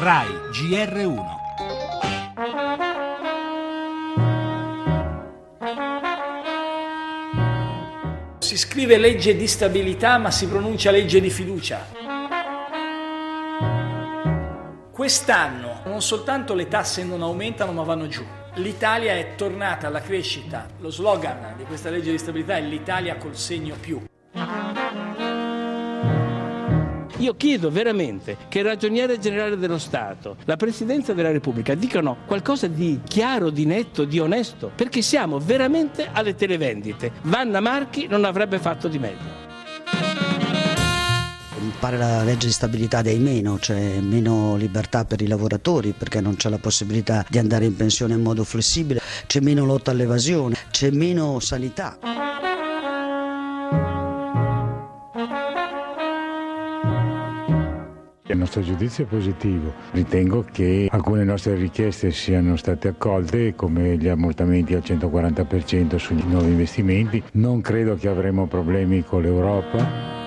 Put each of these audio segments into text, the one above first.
RAI GR1 Si scrive legge di stabilità ma si pronuncia legge di fiducia. Quest'anno non soltanto le tasse non aumentano ma vanno giù. L'Italia è tornata alla crescita. Lo slogan di questa legge di stabilità è l'Italia col segno più. Io chiedo veramente che il ragioniere generale dello Stato, la Presidenza della Repubblica dicano qualcosa di chiaro, di netto, di onesto, perché siamo veramente alle televendite. Vanna Marchi non avrebbe fatto di meglio. Pare la legge di stabilità dei meno, cioè meno libertà per i lavoratori perché non c'è la possibilità di andare in pensione in modo flessibile, c'è meno lotta all'evasione, c'è meno sanità. Il nostro giudizio è positivo. Ritengo che alcune nostre richieste siano state accolte, come gli ammortamenti al 140% sui nuovi investimenti. Non credo che avremo problemi con l'Europa.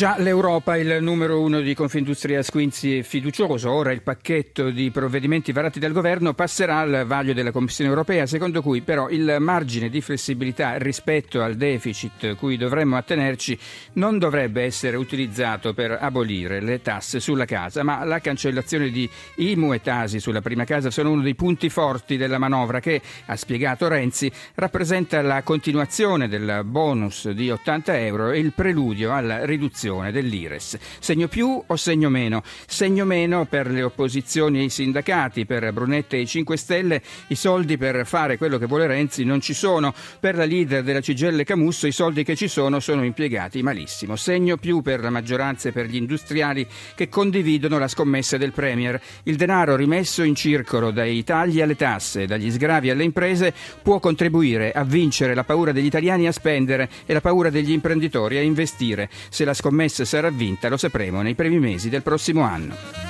Già l'Europa, il numero uno di Confindustria Squinzi è fiducioso. Ora il pacchetto di provvedimenti varati dal governo passerà al vaglio della Commissione europea, secondo cui però il margine di flessibilità rispetto al deficit cui dovremmo attenerci non dovrebbe essere utilizzato per abolire le tasse sulla casa, ma la cancellazione di IMU e Tasi sulla prima casa sono uno dei punti forti della manovra che, ha spiegato Renzi, rappresenta la continuazione del bonus di 80 euro e il preludio alla riduzione dell'Ires. Segno più o segno meno? Segno meno per le opposizioni e i sindacati, per Brunette e i 5 Stelle i soldi per fare quello che vuole Renzi non ci sono, per la leader della CGL Camusso i soldi che ci sono sono impiegati malissimo. Segno più per la maggioranza e per gli industriali che condividono la scommessa del Premier. Il denaro rimesso in circolo dai tagli alle tasse, dagli sgravi alle imprese può contribuire a vincere la paura degli italiani a spendere e la paura degli imprenditori a investire. Se la scommessa sarà vinta lo sapremo nei primi mesi del prossimo anno.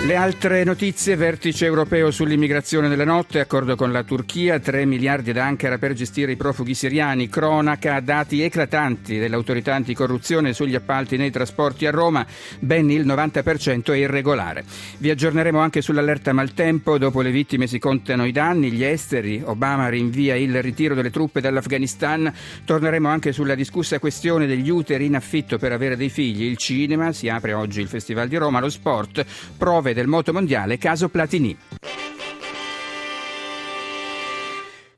Le altre notizie, vertice europeo sull'immigrazione nella notte, accordo con la Turchia, 3 miliardi ad Ankara per gestire i profughi siriani, cronaca, dati eclatanti dell'autorità anticorruzione sugli appalti nei trasporti a Roma, ben il 90% è irregolare. Vi aggiorneremo anche sull'allerta maltempo, dopo le vittime si contano i danni, gli esteri, Obama rinvia il ritiro delle truppe dall'Afghanistan, torneremo anche sulla discussa questione degli uteri in affitto per avere dei figli, il cinema, si apre oggi il Festival di Roma, lo sport, prove del moto mondiale caso Platini.